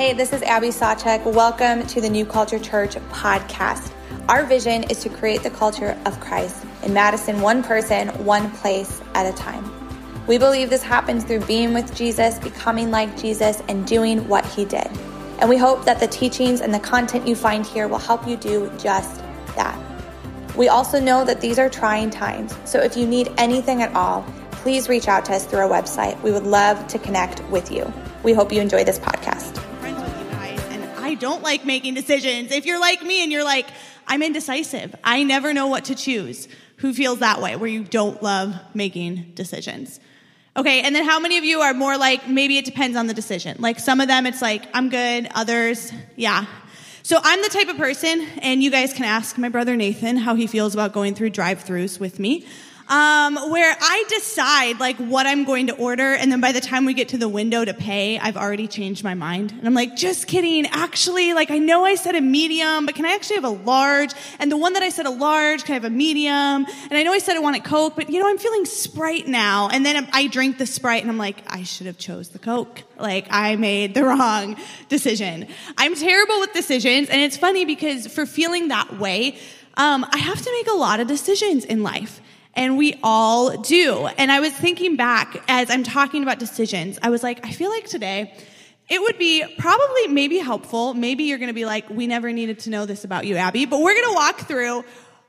Hey, this is Abby Sawchek. Welcome to the New Culture Church podcast. Our vision is to create the culture of Christ in Madison, one person, one place at a time. We believe this happens through being with Jesus, becoming like Jesus, and doing what he did. And we hope that the teachings and the content you find here will help you do just that. We also know that these are trying times, so if you need anything at all, please reach out to us through our website. We would love to connect with you. We hope you enjoy this podcast. Don't like making decisions. If you're like me and you're like, I'm indecisive, I never know what to choose. Who feels that way, where you don't love making decisions? Okay, and then how many of you are more like, maybe it depends on the decision? Like some of them, it's like, I'm good, others, yeah. So I'm the type of person, and you guys can ask my brother Nathan how he feels about going through drive throughs with me um, where I decide like what I'm going to order, and then by the time we get to the window to pay, I've already changed my mind. And I'm like, just kidding. Actually, like I know I said a medium, but can I actually have a large? And the one that I said a large, can I have a medium? And I know I said I wanted Coke, but you know, I'm feeling Sprite now. And then I drink the Sprite, and I'm like, I should have chose the Coke. Like I made the wrong decision. I'm terrible with decisions, and it's funny because for feeling that way, um, I have to make a lot of decisions in life. And we all do. And I was thinking back as I'm talking about decisions, I was like, I feel like today it would be probably maybe helpful. Maybe you're going to be like, we never needed to know this about you, Abby, but we're going to walk through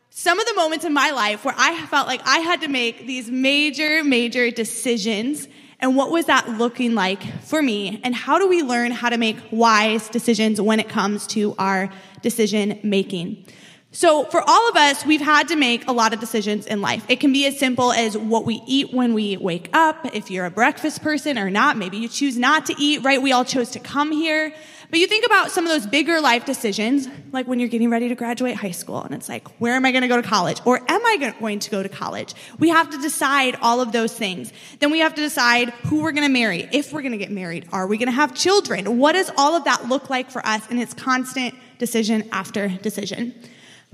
some of the moments in my life where I felt like I had to make these major, major decisions. And what was that looking like for me? And how do we learn how to make wise decisions when it comes to our decision making? So for all of us, we've had to make a lot of decisions in life. It can be as simple as what we eat when we wake up. If you're a breakfast person or not, maybe you choose not to eat, right? We all chose to come here. But you think about some of those bigger life decisions, like when you're getting ready to graduate high school and it's like, where am I going to go to college? Or am I going to go to college? We have to decide all of those things. Then we have to decide who we're going to marry, if we're going to get married. Are we going to have children? What does all of that look like for us? And it's constant decision after decision.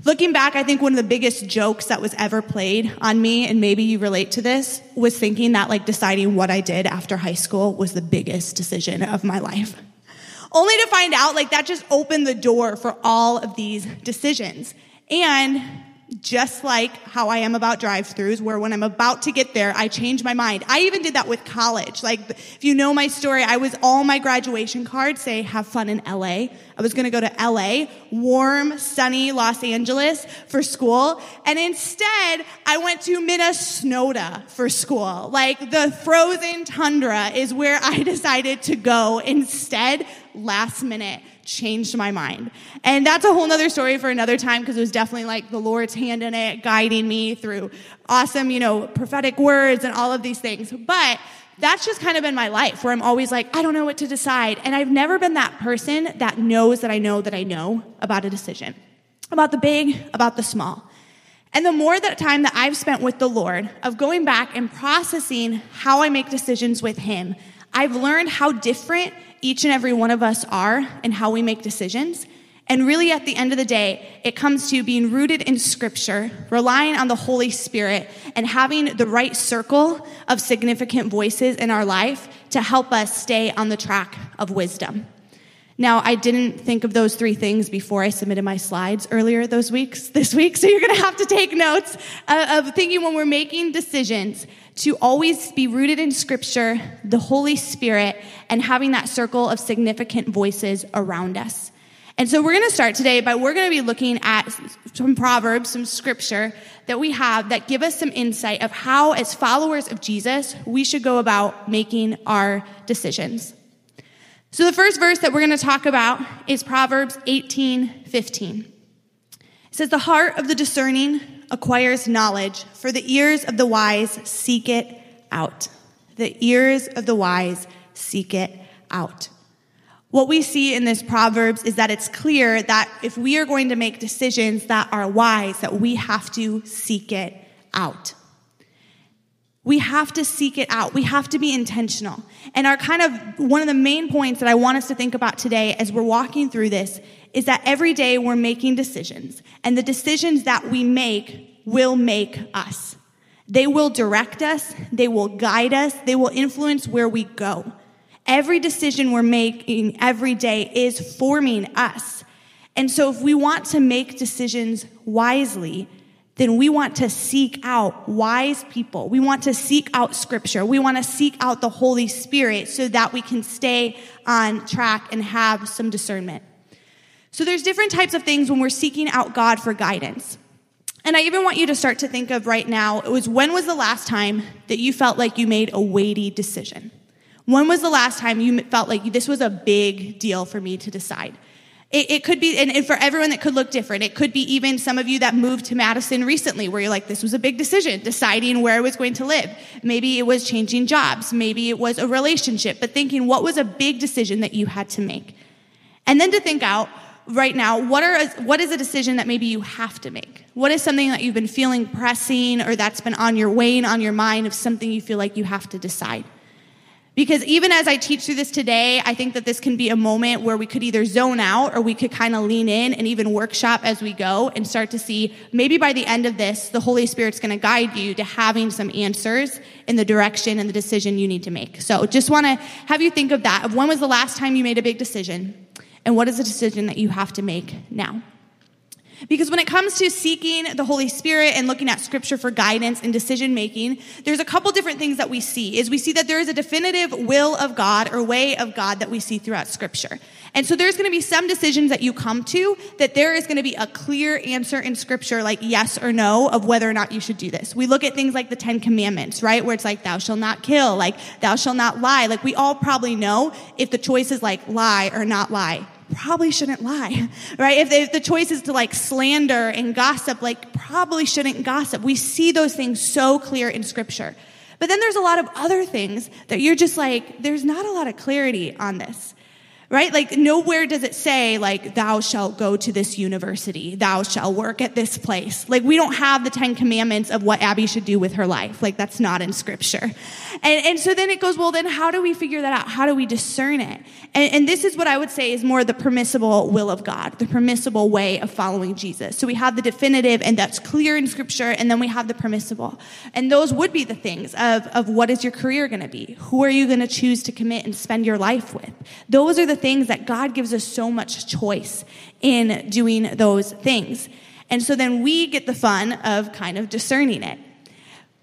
Looking back, I think one of the biggest jokes that was ever played on me, and maybe you relate to this, was thinking that like deciding what I did after high school was the biggest decision of my life. Only to find out like that just opened the door for all of these decisions. And just like how I am about drive-throughs, where when I'm about to get there, I change my mind. I even did that with college. Like, if you know my story, I was all my graduation cards say, have fun in LA. I was gonna go to LA, warm, sunny Los Angeles for school. And instead, I went to Minnesota for school. Like, the frozen tundra is where I decided to go instead, last minute changed my mind. And that's a whole nother story for another time because it was definitely like the Lord's hand in it, guiding me through awesome, you know, prophetic words and all of these things. But that's just kind of been my life where I'm always like, I don't know what to decide. And I've never been that person that knows that I know that I know about a decision, about the big, about the small. And the more that time that I've spent with the Lord of going back and processing how I make decisions with Him, I've learned how different each and every one of us are and how we make decisions. And really, at the end of the day, it comes to being rooted in scripture, relying on the Holy Spirit, and having the right circle of significant voices in our life to help us stay on the track of wisdom. Now, I didn't think of those three things before I submitted my slides earlier those weeks, this week, so you're gonna have to take notes of thinking when we're making decisions to always be rooted in scripture, the Holy Spirit, and having that circle of significant voices around us. And so we're going to start today by we're going to be looking at some proverbs, some scripture that we have that give us some insight of how as followers of Jesus, we should go about making our decisions. So the first verse that we're going to talk about is Proverbs 18, 15. It says, the heart of the discerning acquires knowledge, for the ears of the wise seek it out. The ears of the wise seek it out. What we see in this Proverbs is that it's clear that if we are going to make decisions that are wise, that we have to seek it out. We have to seek it out. We have to be intentional. And our kind of one of the main points that I want us to think about today as we're walking through this is that every day we're making decisions. And the decisions that we make will make us. They will direct us. They will guide us. They will influence where we go. Every decision we're making every day is forming us. And so if we want to make decisions wisely, then we want to seek out wise people. We want to seek out scripture. We want to seek out the Holy Spirit so that we can stay on track and have some discernment. So there's different types of things when we're seeking out God for guidance. And I even want you to start to think of right now, it was when was the last time that you felt like you made a weighty decision? When was the last time you felt like this was a big deal for me to decide? It, it could be, and, and for everyone that could look different, it could be even some of you that moved to Madison recently where you're like, this was a big decision, deciding where I was going to live. Maybe it was changing jobs. Maybe it was a relationship, but thinking what was a big decision that you had to make. And then to think out, right now, what, are, what is a decision that maybe you have to make? What is something that you've been feeling pressing or that's been on your weighing on your mind of something you feel like you have to decide? Because even as I teach through this today, I think that this can be a moment where we could either zone out or we could kind of lean in and even workshop as we go and start to see maybe by the end of this, the Holy Spirit's going to guide you to having some answers in the direction and the decision you need to make. So just want to have you think of that of when was the last time you made a big decision and what is the decision that you have to make now. Because when it comes to seeking the Holy Spirit and looking at scripture for guidance and decision making, there's a couple different things that we see. Is we see that there is a definitive will of God or way of God that we see throughout scripture. And so there's going to be some decisions that you come to that there is going to be a clear answer in scripture like yes or no of whether or not you should do this. We look at things like the 10 commandments, right? Where it's like thou shalt not kill, like thou shalt not lie. Like we all probably know if the choice is like lie or not lie probably shouldn't lie, right? If, if, the choice is to like slander and gossip, like probably shouldn't gossip. We see those things so clear in scripture. But then there's a lot of other things that you're just like, there's not a lot of clarity on this right? Like nowhere does it say like, thou shalt go to this university, thou shalt work at this place. Like we don't have the Ten Commandments of what Abby should do with her life. Like that's not in scripture. And, and so then it goes, well, then how do we figure that out? How do we discern it? And, and this is what I would say is more the permissible will of God, the permissible way of following Jesus. So we have the definitive and that's clear in scripture, and then we have the permissible. And those would be the things of, of what is your career going to be? Who are you going to choose to commit and spend your life with? Those are the things that God gives us so much choice in doing those things. And so then we get the fun of kind of discerning it.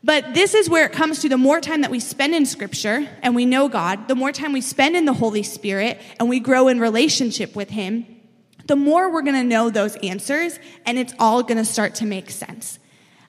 But this is where it comes to the more time that we spend in scripture and we know God, the more time we spend in the Holy Spirit and we grow in relationship with Him, the more we're going to know those answers and it's all going to start to make sense.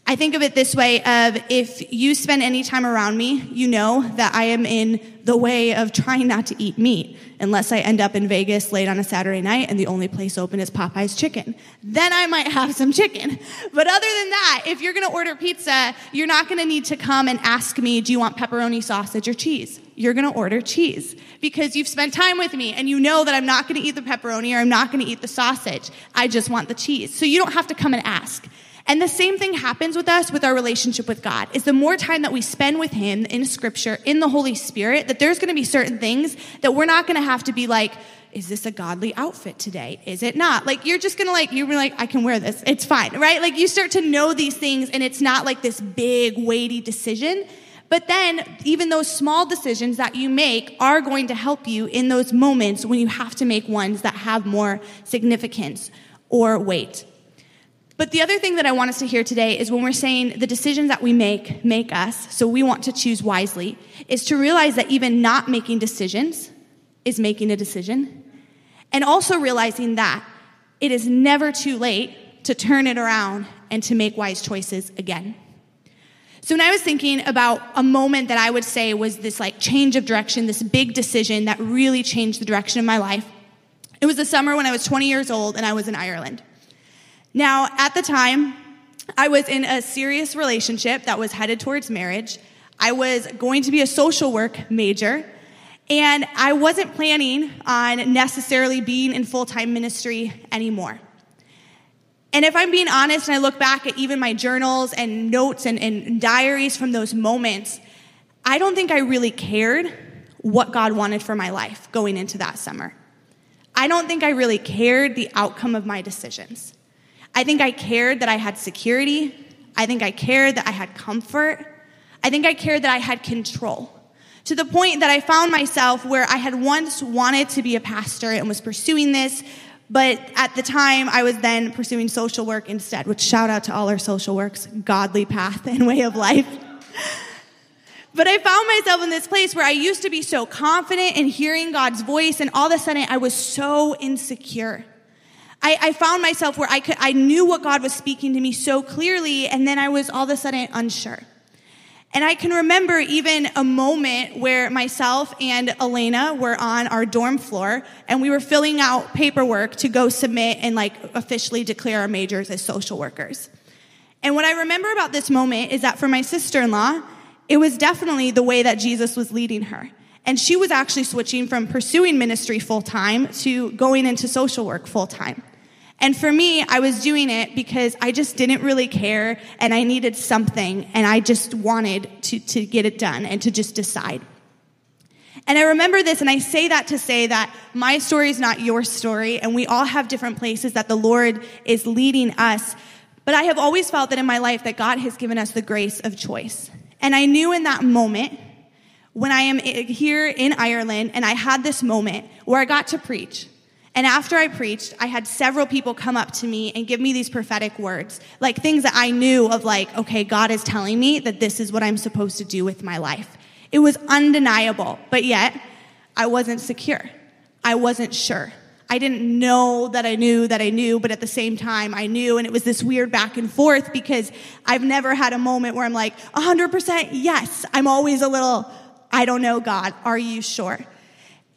I think of it this way of if you spend any time around me, you know that I am in the way of trying not to eat meat unless I end up in Vegas late on a Saturday night and the only place open is Popeye's chicken. Then I might have some chicken. But other than that, if you're going to order pizza, you're not going to need to come and ask me, do you want pepperoni sausage or cheese? You're going to order cheese because you've spent time with me and you know that I'm not going to eat the pepperoni or I'm not going to eat the sausage. I just want the cheese. So you don't have to come and ask. And the same thing happens with us with our relationship with God. Is the more time that we spend with him in scripture, in the Holy Spirit, that there's going to be certain things that we're not going to have to be like, is this a godly outfit today? Is it not? Like you're just gonna like you're like I can wear this. It's fine, right? Like you start to know these things and it's not like this big weighty decision. But then even those small decisions that you make are going to help you in those moments when you have to make ones that have more significance or weight. But the other thing that I want us to hear today is when we're saying the decisions that we make make us, so we want to choose wisely, is to realize that even not making decisions is making a decision. And also realizing that it is never too late to turn it around and to make wise choices again. So when I was thinking about a moment that I would say was this like change of direction, this big decision that really changed the direction of my life, it was the summer when I was 20 years old and I was in Ireland. Now, at the time, I was in a serious relationship that was headed towards marriage. I was going to be a social work major, and I wasn't planning on necessarily being in full time ministry anymore. And if I'm being honest, and I look back at even my journals and notes and, and diaries from those moments, I don't think I really cared what God wanted for my life going into that summer. I don't think I really cared the outcome of my decisions. I think I cared that I had security. I think I cared that I had comfort. I think I cared that I had control. to the point that I found myself where I had once wanted to be a pastor and was pursuing this, but at the time I was then pursuing social work instead, which shout out to all our social works, godly path and way of life. But I found myself in this place where I used to be so confident in hearing God's voice, and all of a sudden I was so insecure. I, I, found myself where I could, I knew what God was speaking to me so clearly, and then I was all of a sudden unsure. And I can remember even a moment where myself and Elena were on our dorm floor and we were filling out paperwork to go submit and like officially declare our majors as social workers. And what I remember about this moment is that for my sister in law, it was definitely the way that Jesus was leading her. And she was actually switching from pursuing ministry full time to going into social work full time. And for me, I was doing it because I just didn't really care and I needed something and I just wanted to, to get it done and to just decide. And I remember this and I say that to say that my story is not your story and we all have different places that the Lord is leading us. But I have always felt that in my life that God has given us the grace of choice. And I knew in that moment when I am here in Ireland and I had this moment where I got to preach and after I preached, I had several people come up to me and give me these prophetic words, like things that I knew of, like, okay, God is telling me that this is what I'm supposed to do with my life. It was undeniable, but yet I wasn't secure. I wasn't sure. I didn't know that I knew that I knew, but at the same time, I knew. And it was this weird back and forth because I've never had a moment where I'm like, 100% yes. I'm always a little, I don't know, God, are you sure?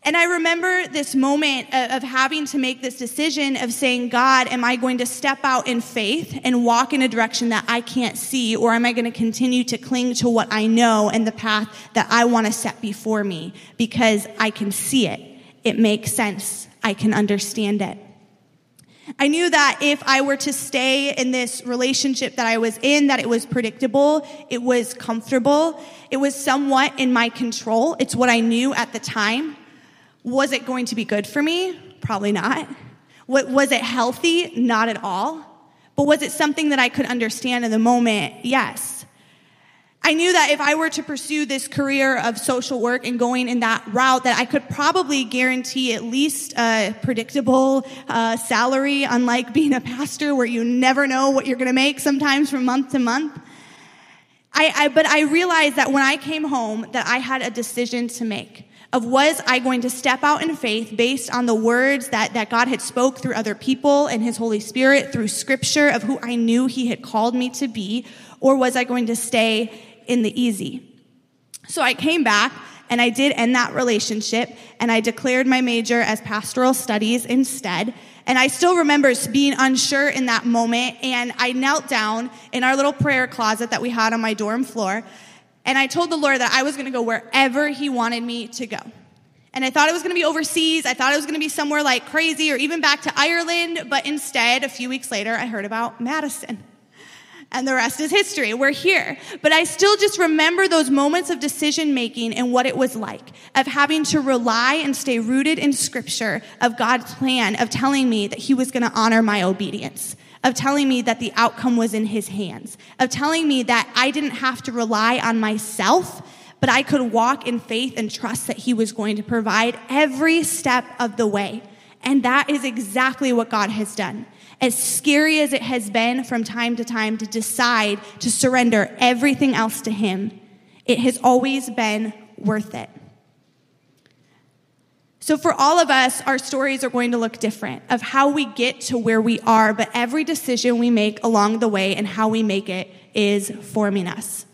And I remember this moment of having to make this decision of saying, God, am I going to step out in faith and walk in a direction that I can't see, or am I going to continue to cling to what I know and the path that I want to set before me because I can see it? It makes sense. I can understand it. I knew that if I were to stay in this relationship that I was in, that it was predictable, it was comfortable, it was somewhat in my control. It's what I knew at the time. Was it going to be good for me? Probably not. Was it healthy? Not at all. But was it something that I could understand in the moment? Yes. I knew that if I were to pursue this career of social work and going in that route, that I could probably guarantee at least a predictable uh, salary, unlike being a pastor where you never know what you're going to make sometimes from month to month. I, I, but I realized that when I came home, that I had a decision to make of was I going to step out in faith based on the words that, that God had spoke through other people and his Holy Spirit through scripture of who I knew he had called me to be, or was I going to stay in the easy? So I came back and I did end that relationship and I declared my major as pastoral studies instead. And I still remember being unsure in that moment and I knelt down in our little prayer closet that we had on my dorm floor and I told the Lord that I was going to go wherever He wanted me to go. And I thought it was going to be overseas. I thought it was going to be somewhere like crazy or even back to Ireland. But instead, a few weeks later, I heard about Madison. And the rest is history. We're here. But I still just remember those moments of decision making and what it was like of having to rely and stay rooted in scripture of God's plan of telling me that He was going to honor my obedience of telling me that the outcome was in his hands, of telling me that I didn't have to rely on myself, but I could walk in faith and trust that he was going to provide every step of the way. And that is exactly what God has done. As scary as it has been from time to time to decide to surrender everything else to him, it has always been worth it. So, for all of us, our stories are going to look different of how we get to where we are, but every decision we make along the way and how we make it is forming us.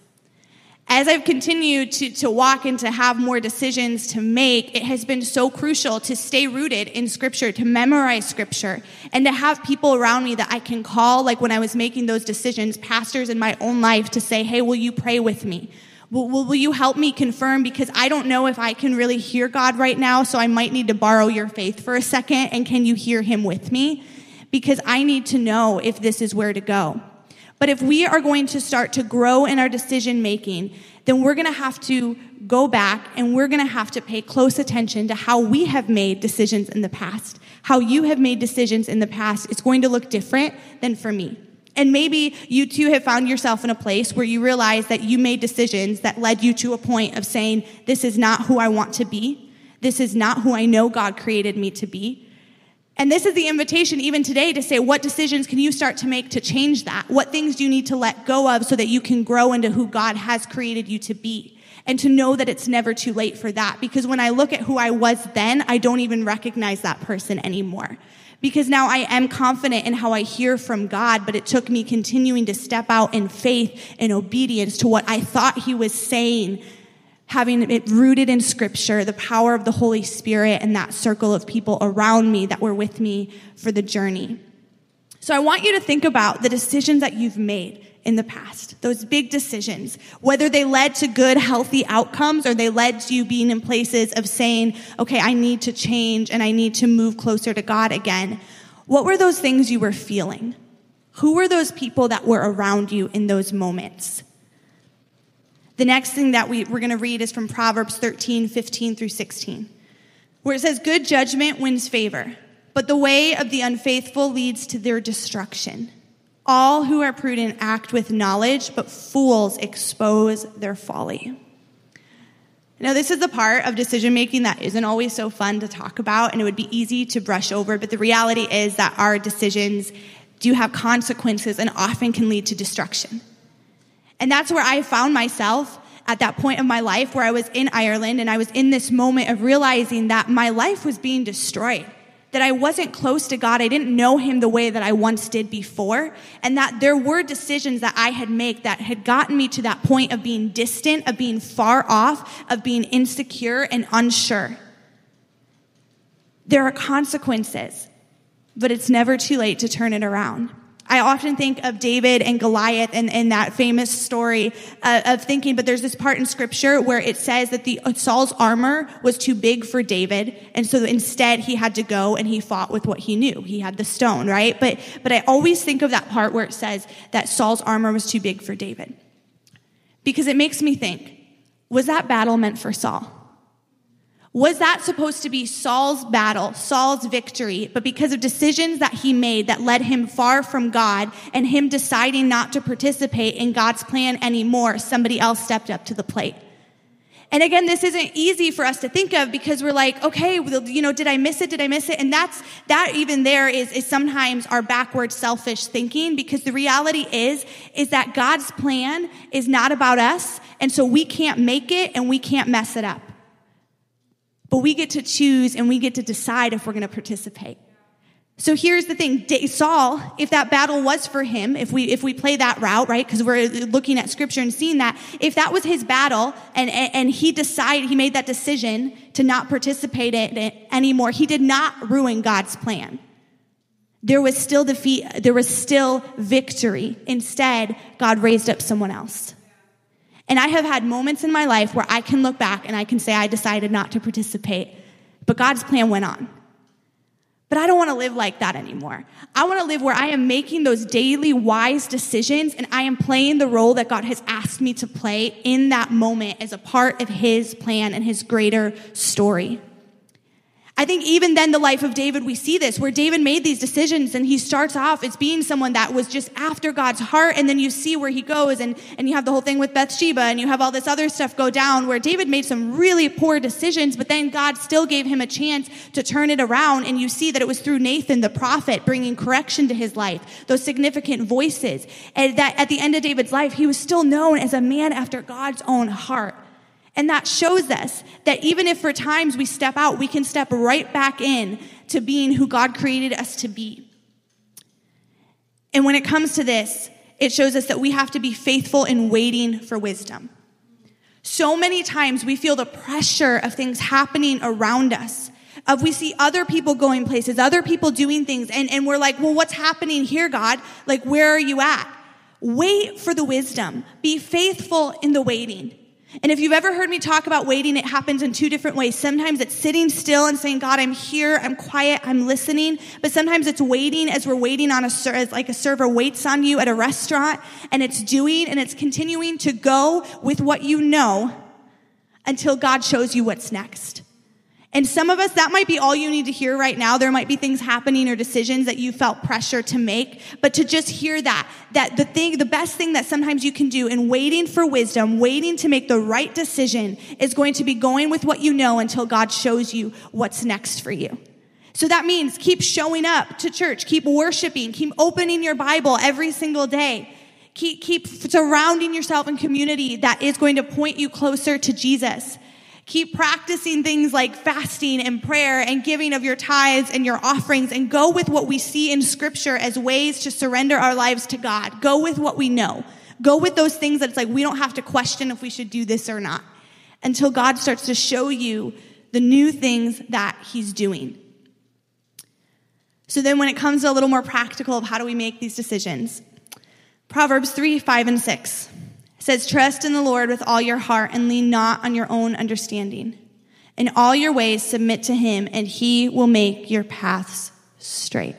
As I've continued to, to walk and to have more decisions to make, it has been so crucial to stay rooted in Scripture, to memorize Scripture, and to have people around me that I can call, like when I was making those decisions, pastors in my own life, to say, hey, will you pray with me? Will, will, will, you help me confirm? Because I don't know if I can really hear God right now, so I might need to borrow your faith for a second. And can you hear Him with me? Because I need to know if this is where to go. But if we are going to start to grow in our decision making, then we're going to have to go back and we're going to have to pay close attention to how we have made decisions in the past. How you have made decisions in the past is going to look different than for me. And maybe you too have found yourself in a place where you realize that you made decisions that led you to a point of saying, this is not who I want to be. This is not who I know God created me to be. And this is the invitation even today to say, what decisions can you start to make to change that? What things do you need to let go of so that you can grow into who God has created you to be? And to know that it's never too late for that. Because when I look at who I was then, I don't even recognize that person anymore. Because now I am confident in how I hear from God, but it took me continuing to step out in faith and obedience to what I thought He was saying having it rooted in scripture, the power of the Holy Spirit, and that circle of people around me that were with me for the journey. So I want you to think about the decisions that you've made in the past, those big decisions, whether they led to good, healthy outcomes or they led to you being in places of saying, okay, I need to change and I need to move closer to God again. What were those things you were feeling? Who were those people that were around you in those moments? The next thing that we, we're going to read is from Proverbs 13, 15 through 16, where it says, Good judgment wins favor, but the way of the unfaithful leads to their destruction. All who are prudent act with knowledge, but fools expose their folly. Now, this is the part of decision making that isn't always so fun to talk about, and it would be easy to brush over, but the reality is that our decisions do have consequences and often can lead to destruction. And that's where I found myself at that point of my life where I was in Ireland and I was in this moment of realizing that my life was being destroyed. That I wasn't close to God. I didn't know Him the way that I once did before. And that there were decisions that I had made that had gotten me to that point of being distant, of being far off, of being insecure and unsure. There are consequences, but it's never too late to turn it around. I often think of David and Goliath and, and that famous story uh, of thinking, but there's this part in scripture where it says that the uh, Saul's armor was too big for David. And so instead he had to go and he fought with what he knew. He had the stone, right? But, but I always think of that part where it says that Saul's armor was too big for David. Because it makes me think, was that battle meant for Saul? Was that supposed to be Saul's battle, Saul's victory? But because of decisions that he made that led him far from God and him deciding not to participate in God's plan anymore, somebody else stepped up to the plate. And again, this isn't easy for us to think of because we're like, okay, you know, did I miss it? Did I miss it? And that's, that even there is, is sometimes our backward selfish thinking because the reality is, is that God's plan is not about us. And so we can't make it and we can't mess it up. But we get to choose and we get to decide if we're going to participate. So here's the thing. Saul, if that battle was for him, if we, if we play that route, right? Because we're looking at scripture and seeing that, if that was his battle and, and he decided, he made that decision to not participate in it anymore, he did not ruin God's plan. There was still defeat, there was still victory. Instead, God raised up someone else. And I have had moments in my life where I can look back and I can say I decided not to participate, but God's plan went on. But I don't want to live like that anymore. I want to live where I am making those daily wise decisions and I am playing the role that God has asked me to play in that moment as a part of His plan and His greater story. I think even then the life of David, we see this where David made these decisions and he starts off as being someone that was just after God's heart. And then you see where he goes and, and you have the whole thing with Bathsheba and you have all this other stuff go down where David made some really poor decisions, but then God still gave him a chance to turn it around. And you see that it was through Nathan, the prophet, bringing correction to his life, those significant voices. And that at the end of David's life, he was still known as a man after God's own heart. And that shows us that even if for times we step out, we can step right back in to being who God created us to be. And when it comes to this, it shows us that we have to be faithful in waiting for wisdom. So many times we feel the pressure of things happening around us. Of we see other people going places, other people doing things, and, and we're like, well, what's happening here, God? Like, where are you at? Wait for the wisdom. Be faithful in the waiting. And if you've ever heard me talk about waiting, it happens in two different ways. Sometimes it's sitting still and saying, God, I'm here, I'm quiet, I'm listening. But sometimes it's waiting as we're waiting on a, as like a server waits on you at a restaurant and it's doing and it's continuing to go with what you know until God shows you what's next. And some of us, that might be all you need to hear right now. There might be things happening or decisions that you felt pressure to make, but to just hear that, that the thing, the best thing that sometimes you can do in waiting for wisdom, waiting to make the right decision is going to be going with what you know until God shows you what's next for you. So that means keep showing up to church, keep worshiping, keep opening your Bible every single day. Keep, keep surrounding yourself in community that is going to point you closer to Jesus. Keep practicing things like fasting and prayer and giving of your tithes and your offerings and go with what we see in scripture as ways to surrender our lives to God. Go with what we know. Go with those things that it's like we don't have to question if we should do this or not until God starts to show you the new things that He's doing. So then when it comes to a little more practical of how do we make these decisions, Proverbs 3, 5, and 6 says, Trust in the Lord with all your heart and lean not on your own understanding. In all your ways, submit to him, and he will make your paths straight.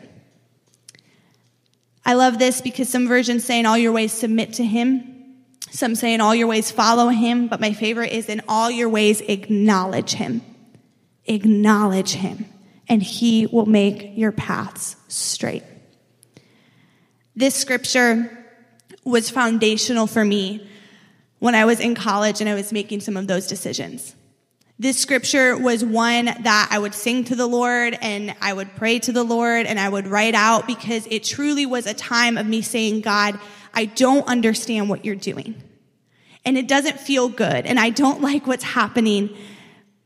I love this because some versions say, In all your ways, submit to him. Some say, In all your ways, follow him. But my favorite is, In all your ways, acknowledge him. Acknowledge him, and he will make your paths straight. This scripture was foundational for me when I was in college and I was making some of those decisions. This scripture was one that I would sing to the Lord and I would pray to the Lord and I would write out because it truly was a time of me saying, God, I don't understand what you're doing. And it doesn't feel good and I don't like what's happening,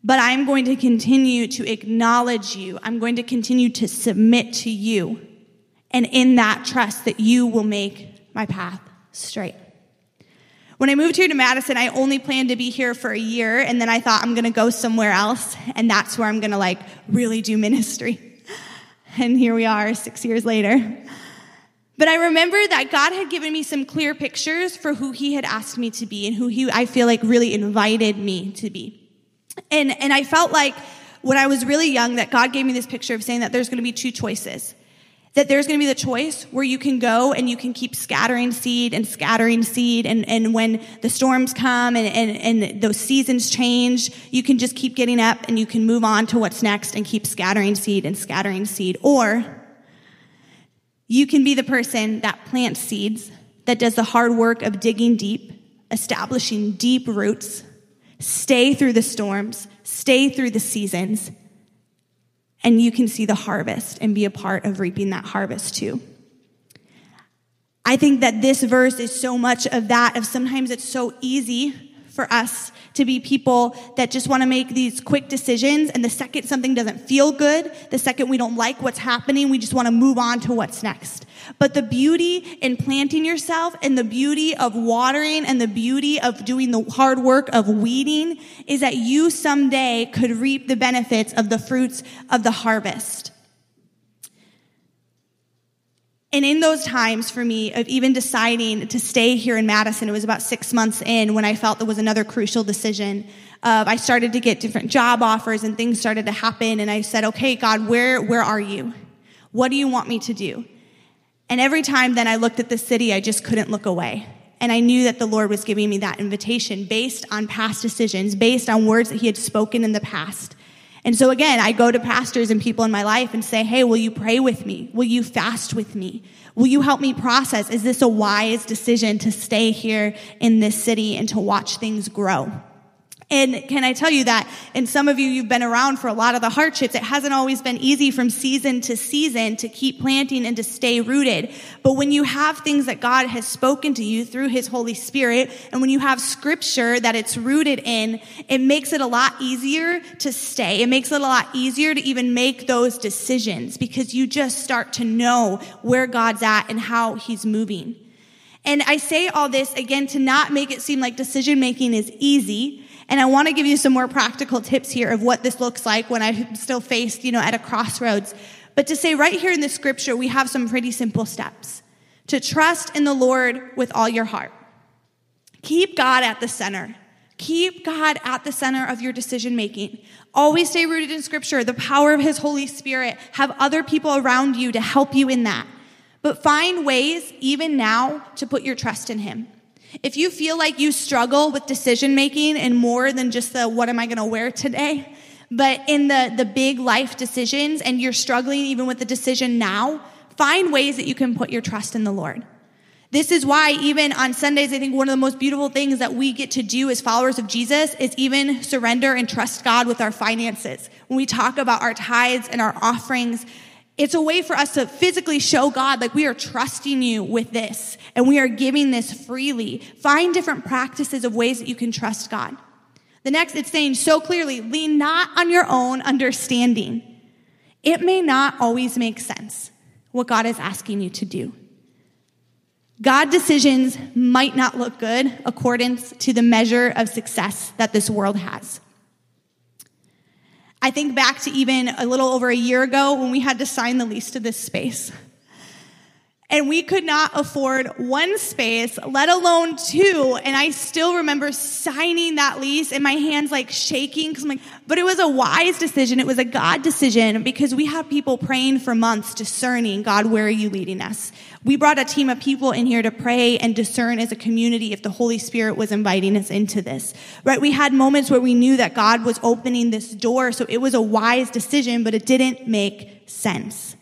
but I'm going to continue to acknowledge you. I'm going to continue to submit to you. And in that trust that you will make my path straight. When I moved here to Madison, I only planned to be here for a year, and then I thought I'm gonna go somewhere else, and that's where I'm gonna like really do ministry. And here we are, six years later. But I remember that God had given me some clear pictures for who He had asked me to be and who He, I feel like, really invited me to be. And, and I felt like when I was really young that God gave me this picture of saying that there's gonna be two choices that there's going to be the choice where you can go and you can keep scattering seed and scattering seed. And, and when the storms come and, and, and those seasons change, you can just keep getting up and you can move on to what's next and keep scattering seed and scattering seed. Or you can be the person that plants seeds, that does the hard work of digging deep, establishing deep roots, stay through the storms, stay through the seasons, and you can see the harvest and be a part of reaping that harvest too. I think that this verse is so much of that of sometimes it's so easy for us to be people that just want to make these quick decisions and the second something doesn't feel good, the second we don't like what's happening, we just want to move on to what's next. But the beauty in planting yourself and the beauty of watering and the beauty of doing the hard work of weeding is that you someday could reap the benefits of the fruits of the harvest. And in those times for me of even deciding to stay here in Madison, it was about six months in when I felt there was another crucial decision. Uh, I started to get different job offers and things started to happen. And I said, okay, God, where, where are you? What do you want me to do? And every time then I looked at the city, I just couldn't look away. And I knew that the Lord was giving me that invitation based on past decisions, based on words that He had spoken in the past. And so again, I go to pastors and people in my life and say, Hey, will you pray with me? Will you fast with me? Will you help me process? Is this a wise decision to stay here in this city and to watch things grow? And can I tell you that, and some of you, you've been around for a lot of the hardships. It hasn't always been easy from season to season to keep planting and to stay rooted. But when you have things that God has spoken to you through His Holy Spirit, and when you have scripture that it's rooted in, it makes it a lot easier to stay. It makes it a lot easier to even make those decisions because you just start to know where God's at and how He's moving. And I say all this again to not make it seem like decision making is easy and I want to give you some more practical tips here of what this looks like when I'm still faced, you know, at a crossroads. But to say right here in the scripture, we have some pretty simple steps. To trust in the Lord with all your heart. Keep God at the center. Keep God at the center of your decision making. Always stay rooted in scripture, the power of his Holy Spirit. Have other people around you to help you in that. But find ways, even now, to put your trust in him. If you feel like you struggle with decision making and more than just the what am I going to wear today, But in the, the big life decisions and you're struggling even with the decision now, find ways that you can put your trust in the Lord. This is why even on Sundays, I think one of the most beautiful things that we get to do as followers of Jesus is even surrender and trust God with our finances. When we talk about our tithes and our offerings, it's a way for us to physically show God, like we are trusting you with this and we are giving this freely. Find different practices of ways that you can trust God. The next, it's saying so clearly, lean not on your own understanding. It may not always make sense what God is asking you to do. God decisions might not look good according to the measure of success that this world has. I think back to even a little over a year ago when we had to sign the lease to this space. And we could not afford one space, let alone two. And I still remember signing that lease and my hands like shaking because I'm like, but it was a wise decision. It was a God decision because we have people praying for months, discerning, God, where are you leading us? We brought a team of people in here to pray and discern as a community if the Holy Spirit was inviting us into this, right? We had moments where we knew that God was opening this door. So it was a wise decision, but it didn't make sense.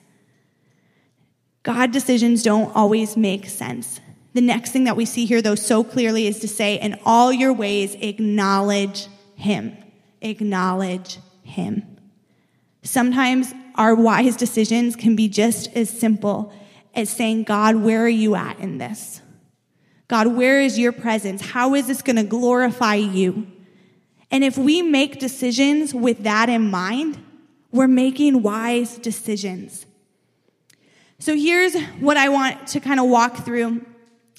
God decisions don't always make sense. The next thing that we see here, though, so clearly is to say, in all your ways, acknowledge Him. Acknowledge Him. Sometimes our wise decisions can be just as simple as saying, God, where are you at in this? God, where is your presence? How is this going to glorify you? And if we make decisions with that in mind, we're making wise decisions. So here's what I want to kind of walk through.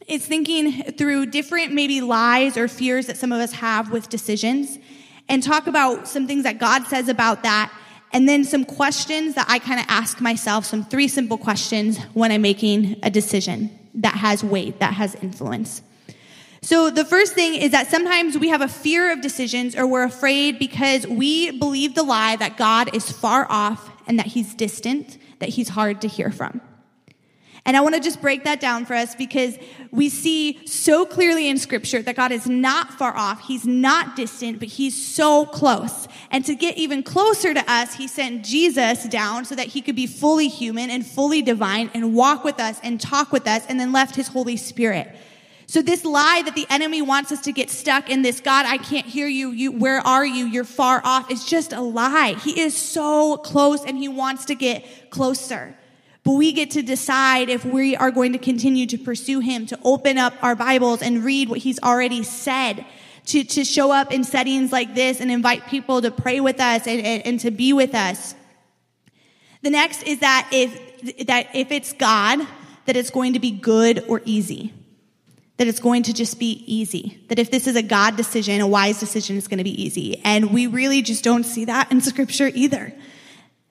It's thinking through different maybe lies or fears that some of us have with decisions and talk about some things that God says about that and then some questions that I kind of ask myself, some three simple questions when I'm making a decision that has weight, that has influence. So the first thing is that sometimes we have a fear of decisions or we're afraid because we believe the lie that God is far off and that he's distant, that he's hard to hear from. And I want to just break that down for us because we see so clearly in scripture that God is not far off. He's not distant, but he's so close. And to get even closer to us, he sent Jesus down so that he could be fully human and fully divine and walk with us and talk with us and then left his Holy Spirit. So this lie that the enemy wants us to get stuck in this, God, I can't hear you. You, where are you? You're far off. Is just a lie. He is so close and he wants to get closer. But we get to decide if we are going to continue to pursue Him, to open up our Bibles and read what He's already said, to, to show up in settings like this and invite people to pray with us and, and, and to be with us. The next is that if, that if it's God, that it's going to be good or easy. That it's going to just be easy. That if this is a God decision, a wise decision, it's going to be easy. And we really just don't see that in scripture either.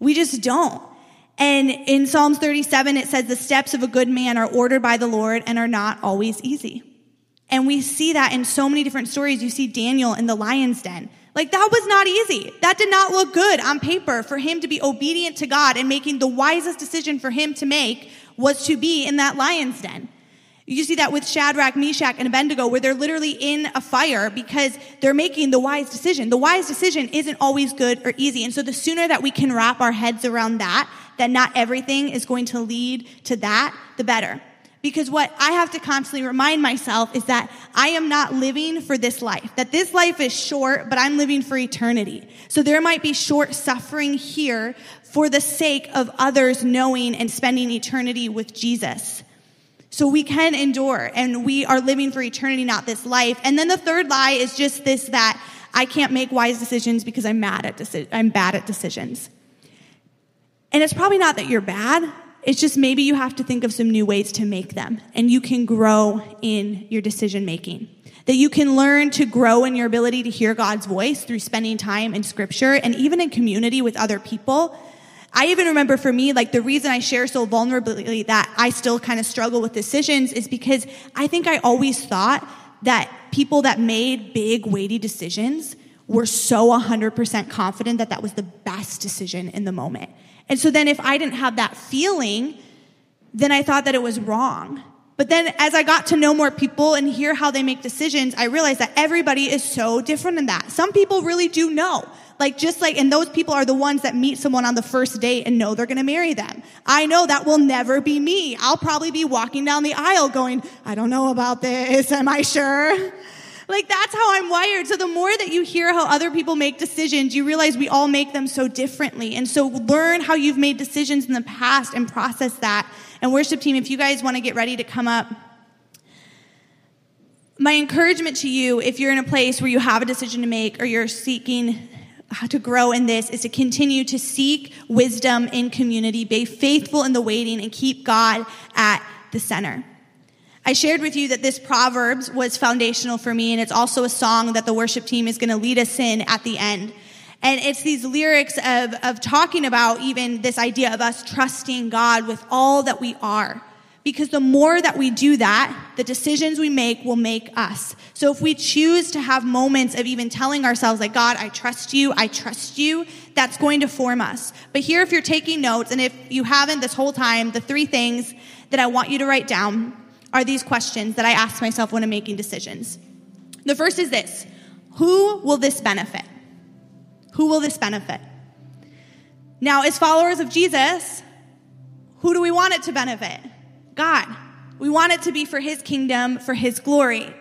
We just don't. And in Psalms 37, it says, the steps of a good man are ordered by the Lord and are not always easy. And we see that in so many different stories. You see Daniel in the lion's den. Like that was not easy. That did not look good on paper for him to be obedient to God and making the wisest decision for him to make was to be in that lion's den. You see that with Shadrach, Meshach, and Abednego, where they're literally in a fire because they're making the wise decision. The wise decision isn't always good or easy. And so the sooner that we can wrap our heads around that, that not everything is going to lead to that, the better. Because what I have to constantly remind myself is that I am not living for this life, that this life is short, but I'm living for eternity. So there might be short suffering here for the sake of others knowing and spending eternity with Jesus. So we can endure and we are living for eternity, not this life. And then the third lie is just this that I can't make wise decisions because I'm mad at deci- I'm bad at decisions. And it's probably not that you're bad. It's just maybe you have to think of some new ways to make them and you can grow in your decision making. That you can learn to grow in your ability to hear God's voice through spending time in scripture and even in community with other people I even remember for me, like the reason I share so vulnerably that I still kind of struggle with decisions is because I think I always thought that people that made big, weighty decisions were so 100% confident that that was the best decision in the moment. And so then if I didn't have that feeling, then I thought that it was wrong. But then as I got to know more people and hear how they make decisions, I realized that everybody is so different in that. Some people really do know. Like just like, and those people are the ones that meet someone on the first date and know they're to marry them. I know that will never be me. I'll probably be walking down the aisle going, I don't know about this. Am I sure? Like that's how I'm wired. So the more that you hear how other people make decisions, you realize we all make them so differently. And so learn how you've made decisions in the past and process that. And worship team, if you guys want to get ready to come up, my encouragement to you, if you're in a place where you have a decision to make or you're seeking to grow in this is to continue to seek wisdom in community, be faithful in the waiting, and keep God at the center. I shared with you that this Proverbs was foundational for me, and it's also a song that the worship team is going to lead us in at the end. And it's these lyrics of, of talking about even this idea of us trusting God with all that we are. Because the more that we do that, the decisions we make will make us. So if we choose to have moments of even telling ourselves, like, God, I trust you, I trust you, that's going to form us. But here, if you're taking notes, and if you haven't this whole time, the three things that I want you to write down are these questions that I ask myself when I'm making decisions. The first is this Who will this benefit? Who will this benefit? Now, as followers of Jesus, who do we want it to benefit? God. We want it to be for His kingdom, for His glory.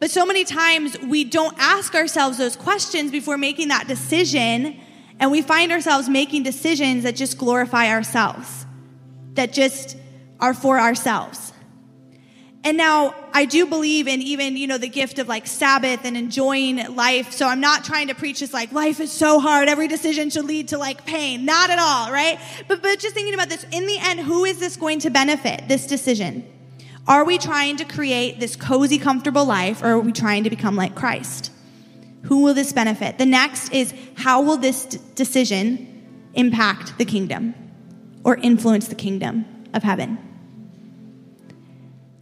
But so many times we don't ask ourselves those questions before making that decision, and we find ourselves making decisions that just glorify ourselves, that just are for ourselves. And now I do believe in even, you know, the gift of like Sabbath and enjoying life. So I'm not trying to preach this like life is so hard. Every decision should lead to like pain. Not at all, right? But, but just thinking about this, in the end, who is this going to benefit, this decision? Are we trying to create this cozy, comfortable life or are we trying to become like Christ? Who will this benefit? The next is how will this d- decision impact the kingdom or influence the kingdom of heaven?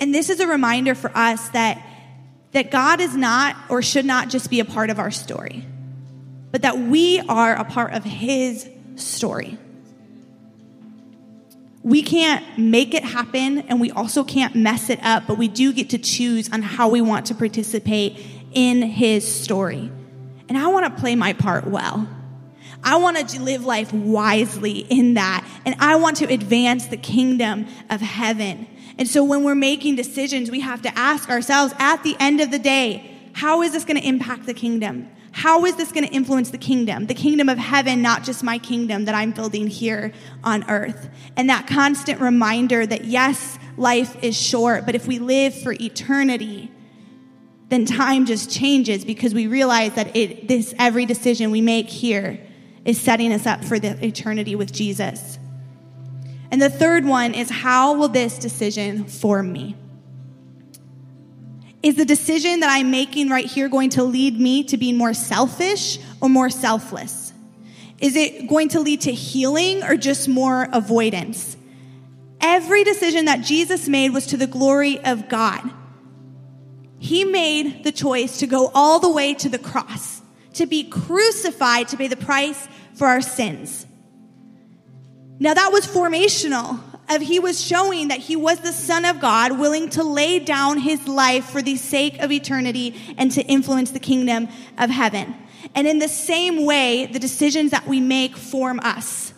And this is a reminder for us that, that God is not or should not just be a part of our story, but that we are a part of His story. We can't make it happen and we also can't mess it up, but we do get to choose on how we want to participate in His story. And I want to play my part well. I want to live life wisely in that. And I want to advance the kingdom of heaven. And so when we're making decisions, we have to ask ourselves at the end of the day, how is this going to impact the kingdom? How is this going to influence the kingdom? The kingdom of heaven, not just my kingdom that I'm building here on earth. And that constant reminder that yes, life is short, but if we live for eternity, then time just changes because we realize that it, this every decision we make here is setting us up for the eternity with Jesus. And the third one is how will this decision form me? Is the decision that I'm making right here going to lead me to being more selfish or more selfless? Is it going to lead to healing or just more avoidance? Every decision that Jesus made was to the glory of God. He made the choice to go all the way to the cross, to be crucified to pay the price for our sins. Now that was formational of he was showing that he was the son of God willing to lay down his life for the sake of eternity and to influence the kingdom of heaven. And in the same way, the decisions that we make form us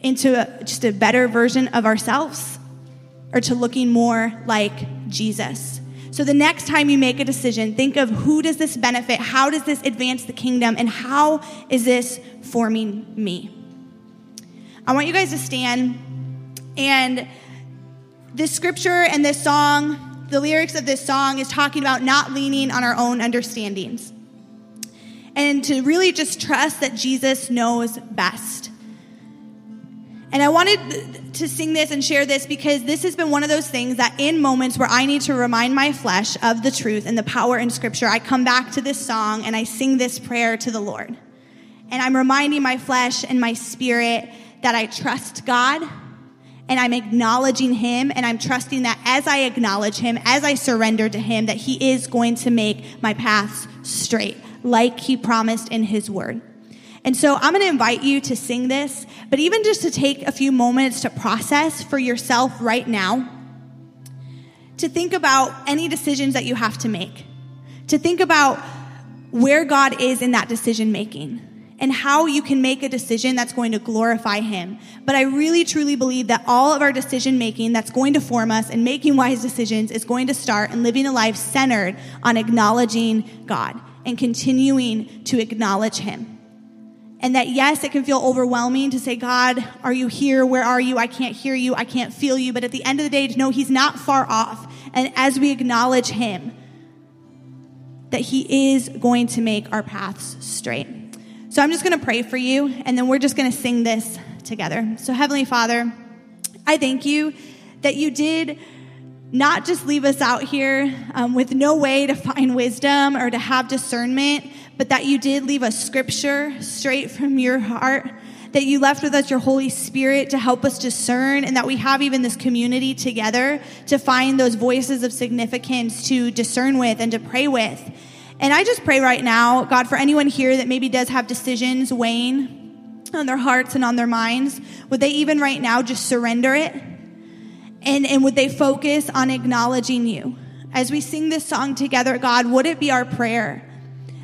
into a, just a better version of ourselves or to looking more like Jesus. So the next time you make a decision, think of who does this benefit? How does this advance the kingdom? And how is this forming me? I want you guys to stand and this scripture and this song, the lyrics of this song is talking about not leaning on our own understandings. And to really just trust that Jesus knows best. And I wanted to sing this and share this because this has been one of those things that in moments where I need to remind my flesh of the truth and the power in scripture, I come back to this song and I sing this prayer to the Lord. And I'm reminding my flesh and my spirit that I trust God and I'm acknowledging him and I'm trusting that as I acknowledge him, as I surrender to him, that he is going to make my paths straight like he promised in his word. And so I'm going to invite you to sing this, but even just to take a few moments to process for yourself right now. to think about any decisions that you have to make, to think about where God is in that decision making and how you can make a decision that's going to glorify Him. But I really truly believe that all of our decision making that's going to form us and making wise decisions is going to start in living a life centered on acknowledging God and continuing to acknowledge Him. And that, yes, it can feel overwhelming to say, God, are you here? Where are you? I can't hear you. I can't feel you. But at the end of the day, to know He's not far off. And as we acknowledge Him, that He is going to make our paths straight. So I'm just going to pray for you, and then we're just going to sing this together. So, Heavenly Father, I thank you that you did not just leave us out here um, with no way to find wisdom or to have discernment, but that you did leave us scripture straight from your heart that you left with us your Holy Spirit to help us discern, and that we have even this community together to find those voices of significance to discern with and to pray with. And I just pray right now, God, for anyone here that maybe does have decisions weighing on their hearts and on their minds, would they even right now just surrender it? And, and would they focus on acknowledging you? As we sing this song together, God, would it be our prayer?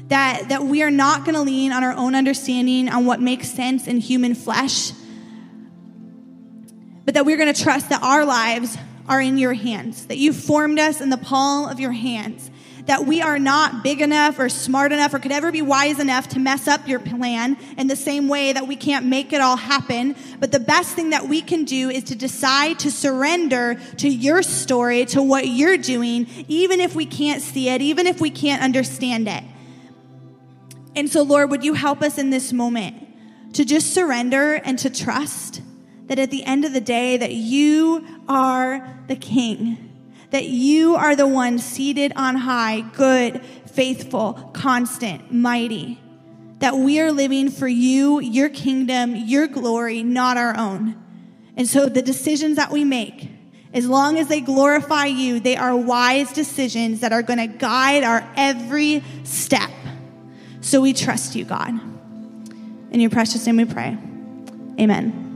that, that we are not going to lean on our own understanding on what makes sense in human flesh, but that we're going to trust that our lives are in your hands, that you formed us in the palm of your hands, that we are not big enough or smart enough or could ever be wise enough to mess up your plan in the same way that we can't make it all happen. But the best thing that we can do is to decide to surrender to your story, to what you're doing, even if we can't see it, even if we can't understand it. And so, Lord, would you help us in this moment to just surrender and to trust that at the end of the day that you are the king, that you are the one seated on high, good, faithful, constant, mighty, that we are living for you, your kingdom, your glory, not our own. And so the decisions that we make, as long as they glorify you, they are wise decisions that are going to guide our every step. So we trust you, God. In your precious name we pray. Amen.